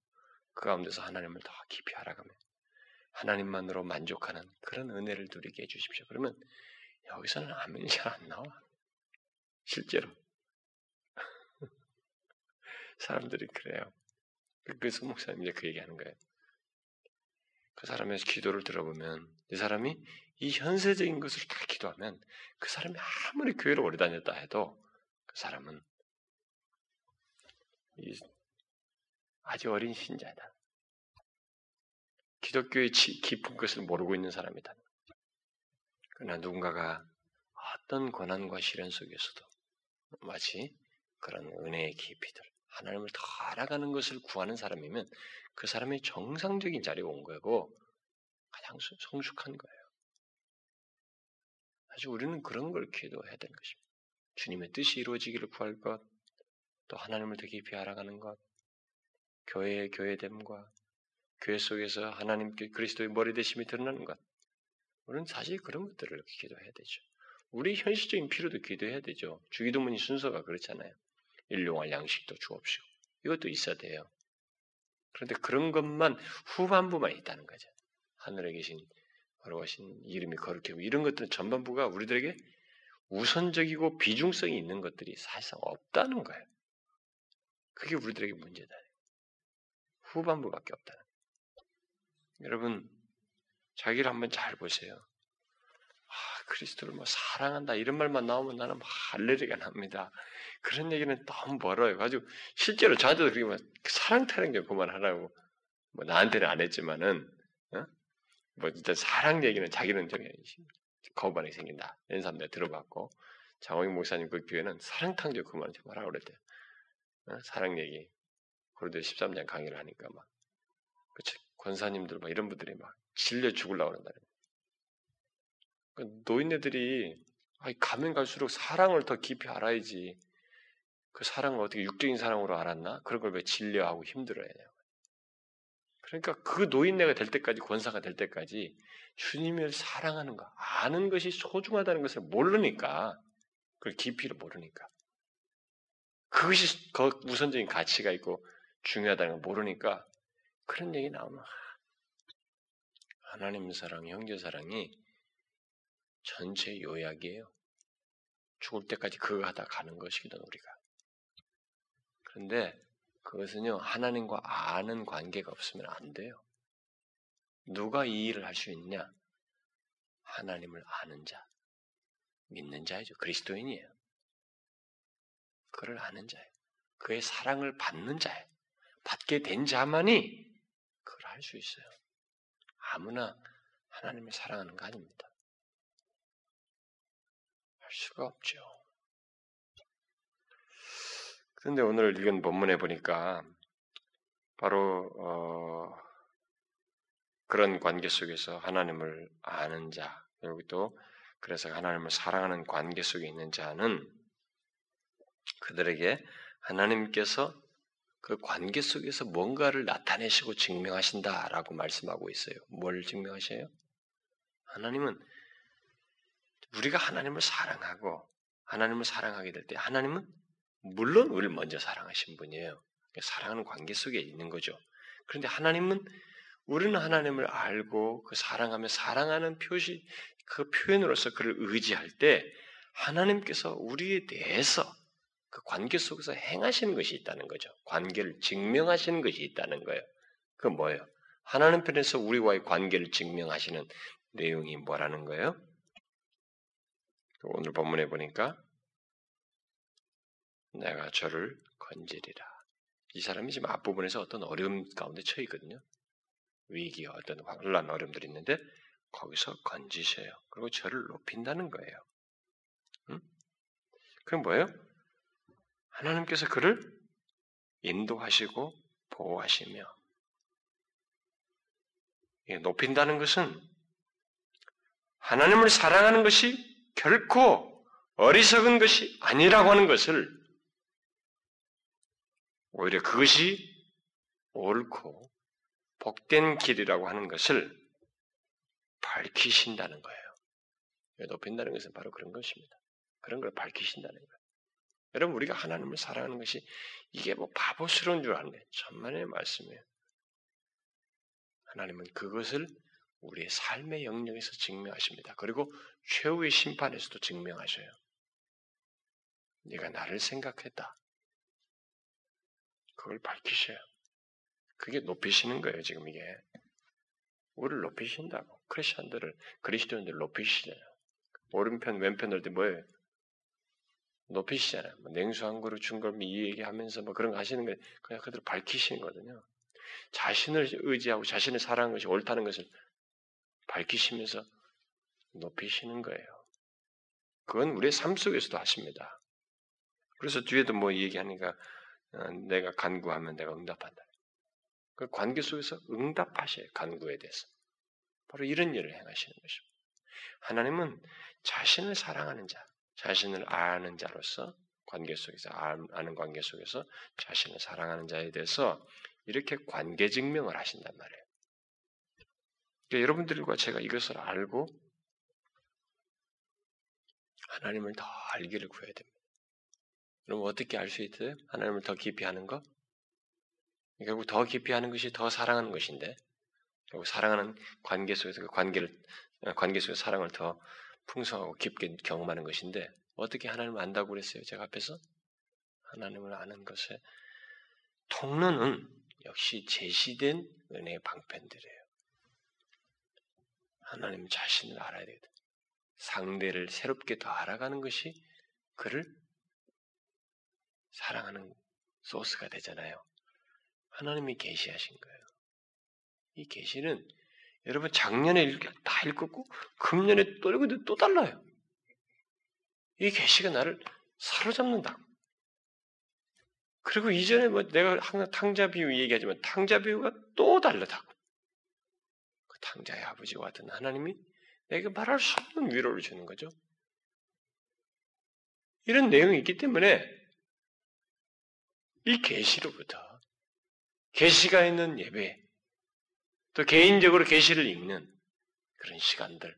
그 가운데서 하나님을 더 깊이 알아가면 하나님만으로 만족하는 그런 은혜를 누리게 해주십시오. 그러면 여기서는 아멘이 잘 안 나와. 실제로. 사람들이 그래요. 그래서 목사님 이제 그 얘기하는 거예요. 그 사람의 기도를 들어보면 이 사람이 이 현세적인 것을 다 기도하면 그 사람이 아무리 교회를 오래 다녔다 해도 그 사람은 아주 어린 신자다. 기독교의 깊은 것을 모르고 있는 사람이다. 그러나 누군가가 어떤 고난과 시련 속에서도 마치 그런 은혜의 깊이들, 하나님을 더 알아가는 것을 구하는 사람이면 그 사람이 정상적인 자리에 온 거고 가장 성숙한 거예요. 사실 우리는 그런 걸 기도해야 되는 것입니다. 주님의 뜻이 이루어지기를 구할 것, 또 하나님을 더 깊이 알아가는 것, 교회의 교회됨과 교회 속에서 하나님께 그리스도의 머리 대심이 드러나는 것. 우리는 사실 그런 것들을 기도해야 되죠. 우리 현실적인 필요도 기도해야 되죠. 주기도문이 순서가 그렇잖아요. 일용할 양식도 주옵시고 이것도 있어야 돼요. 그런데 그런 것만 후반부만 있다는 거죠. 하늘에 계신 걸어가신 이름이 거룩하고 이런 것들은 전반부가 우리들에게 우선적이고 비중성이 있는 것들이 사실상 없다는 거예요. 그게 우리들에게 문제다. 후반부밖에 없다는 여러분, 자기를 한번 잘 보세요. 아, 그리스도를 뭐 사랑한다 이런 말만 나오면 나는 막 할레리가 납니다. 그런 얘기는 너무 멀어요. 가지고 실제로 저한테도 그렇게 막 사랑 타령 좀 그만하라고 뭐 나한테는 안 했지만은 어? 뭐 진짜 사랑 얘기는 자기는 좀 거부반응이 생긴다. 이런 사람 내가 들어봤고 장호희 목사님 그 교회는 사랑 탕조 그만 좀 하라고 그랬대요. 어? 사랑 얘기. 고린도 13장 강의를 하니까 막 그치? 권사님들 막 이런 분들이 막 질려 죽을라 그런다. 그러니까 노인네들이 가면 갈수록 사랑을 더 깊이 알아야지. 그 사랑을 어떻게 육적인 사랑으로 알았나? 그런 걸왜 진려하고 힘들어해요? 그러니까 그 노인네가 될 때까지 권사가 될 때까지 주님을 사랑하는 거, 아는 것이 소중하다는 것을 모르니까 그걸 깊이를 모르니까 그것이 더 우선적인 가치가 있고 중요하다는 걸 모르니까 그런 얘기 나오면 하나님 사랑, 형제 사랑이 전체 요약이에요. 죽을 때까지 그거 하다 가는 것이거든 우리가. 그런데 그것은요 하나님과 아는 관계가 없으면 안 돼요. 누가 이 일을 할 수 있냐? 하나님을 아는 자, 믿는 자이죠. 그리스도인이에요. 그를 아는 자예요. 그의 사랑을 받는 자예요. 받게 된 자만이 그걸 할 수 있어요. 아무나 하나님을 사랑하는 거 아닙니다. 할 수가 없죠. 그런데 오늘 읽은 본문에 보니까 바로 어, 그런 관계 속에서 하나님을 아는 자, 그리고 또 그래서 하나님을 사랑하는 관계 속에 있는 자는 그들에게 하나님께서 그 관계 속에서 뭔가를 나타내시고 증명하신다라고 말씀하고 있어요. 뭘 증명하셔요? 하나님은 우리가 하나님을 사랑하고 하나님을 사랑하게 될 때 하나님은 물론 우리를 먼저 사랑하신 분이에요. 사랑하는 관계 속에 있는 거죠. 그런데 하나님은 우리는 하나님을 알고 그 사랑하며 사랑하는 표시 그 표현으로서 그를 의지할 때 하나님께서 우리에 대해서 그 관계 속에서 행하시는 것이 있다는 거죠. 관계를 증명하시는 것이 있다는 거예요. 그 뭐예요? 하나님 편에서 우리와의 관계를 증명하시는 내용이 뭐라는 거예요? 오늘 본문에 보니까 내가 저를 건지리라. 이 사람이 지금 앞부분에서 어떤 어려움 가운데 처해 있거든요. 위기, 어떤 혼란, 어려움들이 있는데 거기서 건지셔요. 그리고 저를 높인다는 거예요. 응? 그럼 뭐예요? 하나님께서 그를 인도하시고 보호하시며 높인다는 것은 하나님을 사랑하는 것이 결코 어리석은 것이 아니라고 하는 것을 오히려 그것이 옳고 복된 길이라고 하는 것을 밝히신다는 거예요. 높인다는 것은 바로 그런 것입니다. 그런 걸 밝히신다는 거예요. 여러분 우리가 하나님을 사랑하는 것이 이게 뭐 바보스러운 줄 아는데 천만의 말씀이에요. 하나님은 그것을 우리의 삶의 영역에서 증명하십니다. 그리고 최후의 심판에서도 증명하셔요. 네가 나를 생각했다. 그걸 밝히셔요. 그게 높이시는 거예요, 지금 이게. 우리를 높이신다고. 크리스천들을, 그리스도인들을 높이시잖아요. 오른편, 왼편들 때 뭐예요? 높이시잖아요. 뭐 냉수 한 그릇 준 걸 이 얘기하면서 뭐 그런 거 하시는 거 그냥 그대로 밝히시는 거거든요. 자신을 의지하고 자신을 사랑하는 것이 옳다는 것을 밝히시면서 높이시는 거예요. 그건 우리의 삶 속에서도 하십니다. 그래서 뒤에도 뭐 얘기하니까 어, 내가 간구하면 내가 응답한다. 그 관계 속에서 응답하셔요. 간구에 대해서. 바로 이런 일을 행하시는 것입니다. 하나님은 자신을 사랑하는 자, 자신을 아는 자로서 관계 속에서 아는 관계 속에서 자신을 사랑하는 자에 대해서 이렇게 관계 증명을 하신단 말이에요. 그러니까 여러분들과 제가 이것을 알고 하나님을 더 알기를 구해야 됩니다. 그럼 어떻게 알 수 있어요? 하나님을 더 깊이 하는 거? 결국 더 깊이 하는 것이 더 사랑하는 것인데, 결국 사랑하는 관계 속에서 그 관계를, 관계 속의 사랑을 더 풍성하고 깊게 경험하는 것인데, 어떻게 하나님을 안다고 그랬어요? 제가 앞에서? 하나님을 아는 것의 통로는 역시 제시된 은혜의 방편들이에요. 하나님 자신을 알아야 되거든. 상대를 새롭게 더 알아가는 것이 그를 사랑하는 소스가 되잖아요. 하나님이 계시하신 거예요. 이 계시는 여러분 작년에 다 읽었고 금년에 또 읽었는데 또 달라요. 이 계시가 나를 사로잡는다. 그리고 이전에 뭐 내가 항상 탕자 비유 얘기하지만 탕자 비유가 또 다르다고. 그 탕자의 아버지와 같은 하나님이 내게 말할 수 없는 위로를 주는 거죠. 이런 내용이 있기 때문에 이 계시로부터 계시가 있는 예배, 또 개인적으로 계시를 읽는 그런 시간들,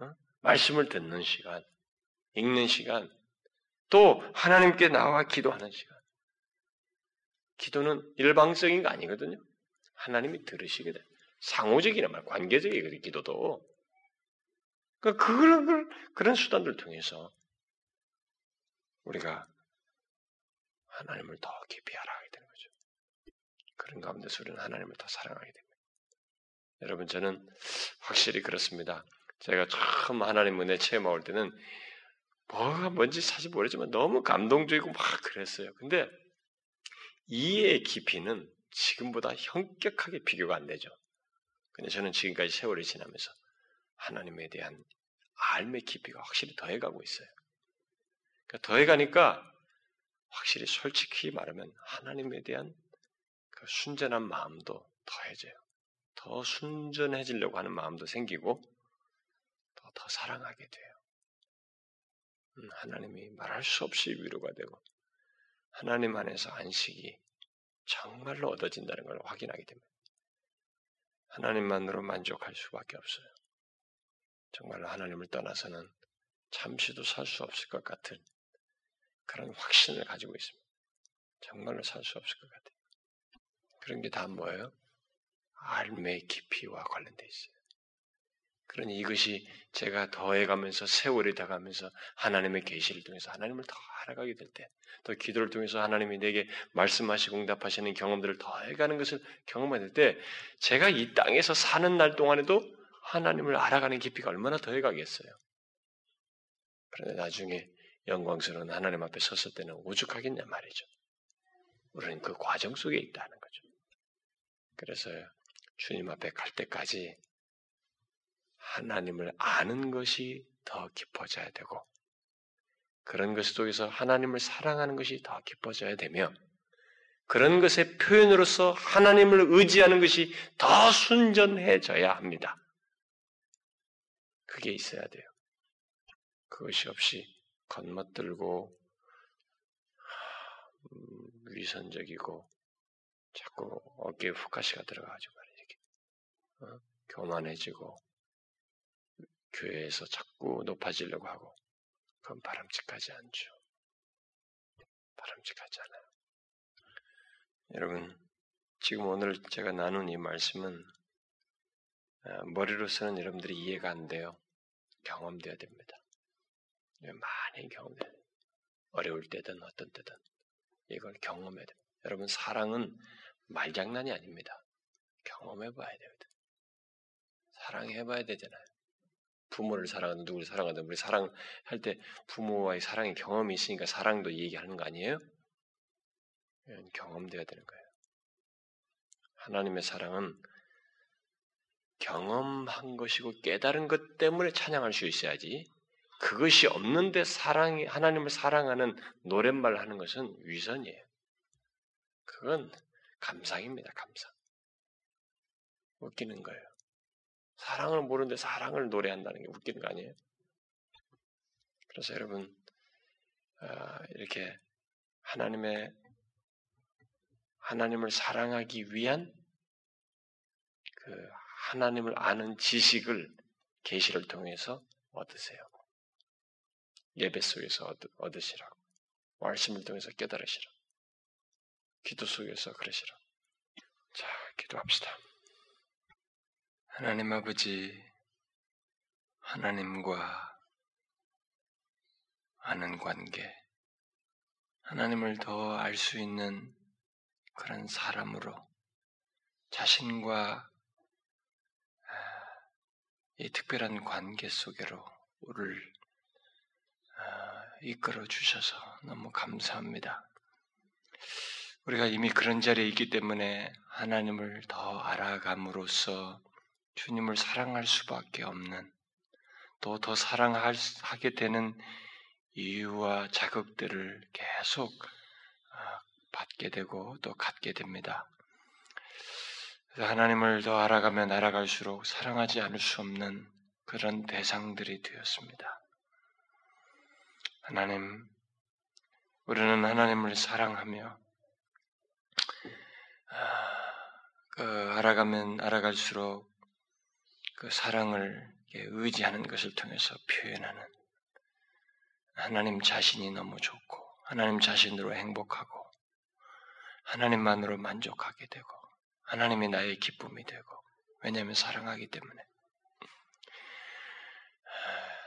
어? 말씀을 듣는 시간, 읽는 시간, 또 하나님께 나와 기도하는 시간. 기도는 일방적인 거 아니거든요. 하나님이 들으시게 돼. 상호적이란 말, 관계적이거든요, 기도도. 그러니까 그런, 그런 수단들 통해서 우리가 하나님을 더 깊이 거죠. 그런 가운데서 우리는 하나님을 더 사랑하게 됩니다. 여러분 저는 확실히 그렇습니다. 제가 처음 하나님 은혜 체험할 때는 뭐가 뭔지 사실 모르지만 너무 감동적이고 막 그랬어요. 근데 이해의 깊이는 지금보다 현격하게 비교가 안 되죠. 근데 저는 지금까지 세월이 지나면서 하나님에 대한 알의 깊이가 확실히 더해가고 있어요. 그러니까 더해가니까 확실히 솔직히 말하면 하나님에 대한 그 순전한 마음도 더해져요. 더 순전해지려고 하는 마음도 생기고 더, 더 사랑하게 돼요. 음, 하나님이 말할 수 없이 위로가 되고 하나님 안에서 안식이 정말로 얻어진다는 걸 확인하게 됩니다. 하나님만으로 만족할 수밖에 없어요. 정말로 하나님을 떠나서는 잠시도 살 수 없을 것 같은 그런 확신을 가지고 있습니다. 정말로 살 수 없을 것 같아요. 그런 게 다 뭐예요? 알매의 깊이와 관련돼 있어요. 그러니 이것이 제가 더해가면서 세월이 다가면서 하나님의 계시를 통해서 하나님을 더 알아가게 될 때, 또 기도를 통해서 하나님이 내게 말씀하시고 응답하시는 경험들을 더해가는 것을 경험할 때, 제가 이 땅에서 사는 날 동안에도 하나님을 알아가는 깊이가 얼마나 더해가겠어요. 그런데 나중에 영광스러운 하나님 앞에 섰을 때는 오죽하겠냐 말이죠. 우리는 그 과정 속에 있다는. 그래서 주님 앞에 갈 때까지 하나님을 아는 것이 더 깊어져야 되고 그런 것 속에서 하나님을 사랑하는 것이 더 깊어져야 되며 그런 것의 표현으로서 하나님을 의지하는 것이 더 순전해져야 합니다. 그게 있어야 돼요. 그것이 없이 겉멋들고 음, 위선적이고 자꾸 어깨에 훅가시가 들어가가지고 이렇게 어? 교만해지고 교회에서 자꾸 높아지려고 하고 그건 바람직하지 않죠. 바람직하지 않아요. 여러분 지금 오늘 제가 나눈 이 말씀은 어, 머리로서는 여러분들이 이해가 안 돼요. 경험돼야 됩니다. 많이 경험돼야 돼요. 어려울 때든 어떤 때든 이걸 경험해야 됩니다. 여러분 사랑은 말장난이 아닙니다. 경험해봐야 됩니다. 사랑해봐야 되잖아요. 부모를 사랑하는 누구를 사랑하든 우리 사랑할 때 부모와의 사랑의 경험이 있으니까 사랑도 얘기하는 거 아니에요? 경험돼야 되는 거예요. 하나님의 사랑은 경험한 것이고 깨달은 것 때문에 찬양할 수 있어야지. 그것이 없는데 사랑이 하나님을 사랑하는 노랫말 하는 것은 위선이에요. 그건 감상입니다. 감상. 웃기는 거예요. 사랑을 모르는데 사랑을 노래한다는 게 웃기는 거 아니에요? 그래서 여러분 아, 이렇게 하나님의 하나님을 사랑하기 위한 그 하나님을 아는 지식을 계시를 통해서 얻으세요. 예배 속에서 얻으시라고. 말씀을 통해서 깨달으시라. 기도 속에서 그러시라. 자, 기도합시다. 하나님 아버지, 하나님과 아는 관계, 하나님을 더 알 수 있는 그런 사람으로 자신과 이 특별한 관계 속으로 우리를 이끌어 주셔서 너무 감사합니다. 우리가 이미 그런 자리에 있기 때문에 하나님을 더 알아감으로써 주님을 사랑할 수밖에 없는 또 더 사랑하게 되는 이유와 자극들을 계속 어, 받게 되고 또 갖게 됩니다. 하나님을 더 알아가면 알아갈수록 사랑하지 않을 수 없는 그런 대상들이 되었습니다. 하나님, 우리는 하나님을 사랑하며 아, 그 알아가면 알아갈수록 그 사랑을 의지하는 것을 통해서 표현하는 하나님 자신이 너무 좋고 하나님 자신으로 행복하고 하나님만으로 만족하게 되고 하나님이 나의 기쁨이 되고 왜냐하면 사랑하기 때문에.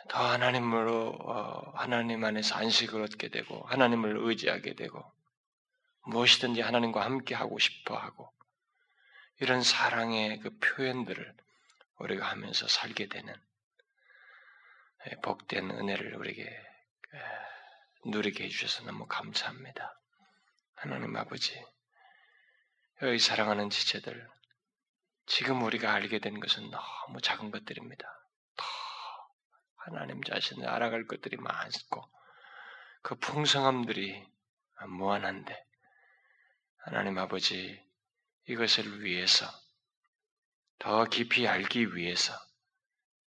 더 하나님으로 어, 하나님 안에서 안식을 얻게 되고 하나님을 의지하게 되고 무엇이든지 하나님과 함께 하고 싶어 하고 이런 사랑의 그 표현들을 우리가 하면서 살게 되는 예, 복된 은혜를 우리에게 누리게 해주셔서 너무 감사합니다. 하나님 아버지, 여기 사랑하는 지체들, 지금 우리가 알게 된 것은 너무 작은 것들입니다. 더 하나님 자신을 알아갈 것들이 많고, 그 풍성함들이 무한한데, 하나님 아버지, 이것을 위해서, 더 깊이 알기 위해서,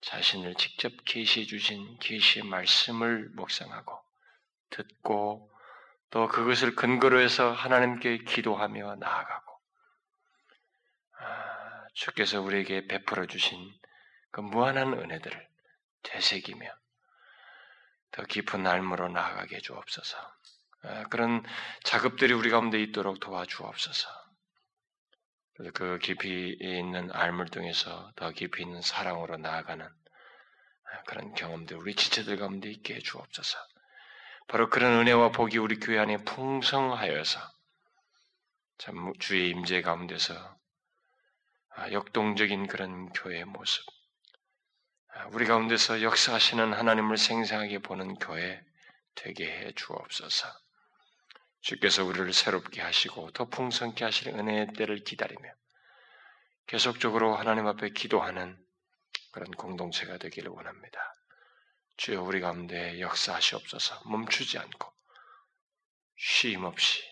자신을 직접 계시해 주신 계시의 말씀을 묵상하고 듣고 또 그것을 근거로 해서 하나님께 기도하며 나아가고 아, 주께서 우리에게 베풀어 주신 그 무한한 은혜들을 되새기며 더 깊은 삶으로 나아가게 해 주옵소서. 아, 그런 작업들이 우리 가운데 있도록 도와주옵소서. 그 깊이 있는 알물 통해서 더 깊이 있는 사랑으로 나아가는 그런 경험들 우리 지체들 가운데 있게 해 주옵소서. 바로 그런 은혜와 복이 우리 교회 안에 풍성하여서 참 주의 임재 가운데서 아, 역동적인 그런 교회의 모습, 아, 우리 가운데서 역사하시는 하나님을 생생하게 보는 교회 되게 해 주옵소서. 주께서 우리를 새롭게 하시고 더 풍성케 하실 은혜의 때를 기다리며 계속적으로 하나님 앞에 기도하는 그런 공동체가 되기를 원합니다. 주여 우리 가운데 역사하시옵소서 멈추지 않고 쉼 없이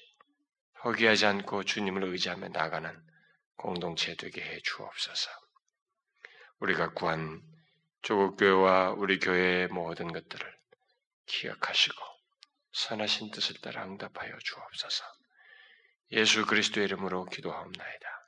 포기하지 않고 주님을 의지하며 나가는 공동체 되게 해 주옵소서. 우리가 구한 조국 교회와 우리 교회의 모든 것들을 기억하시고 선하신 뜻을 따라 응답하여 주옵소서. 예수 그리스도의 이름으로 기도하옵나이다.